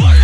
What?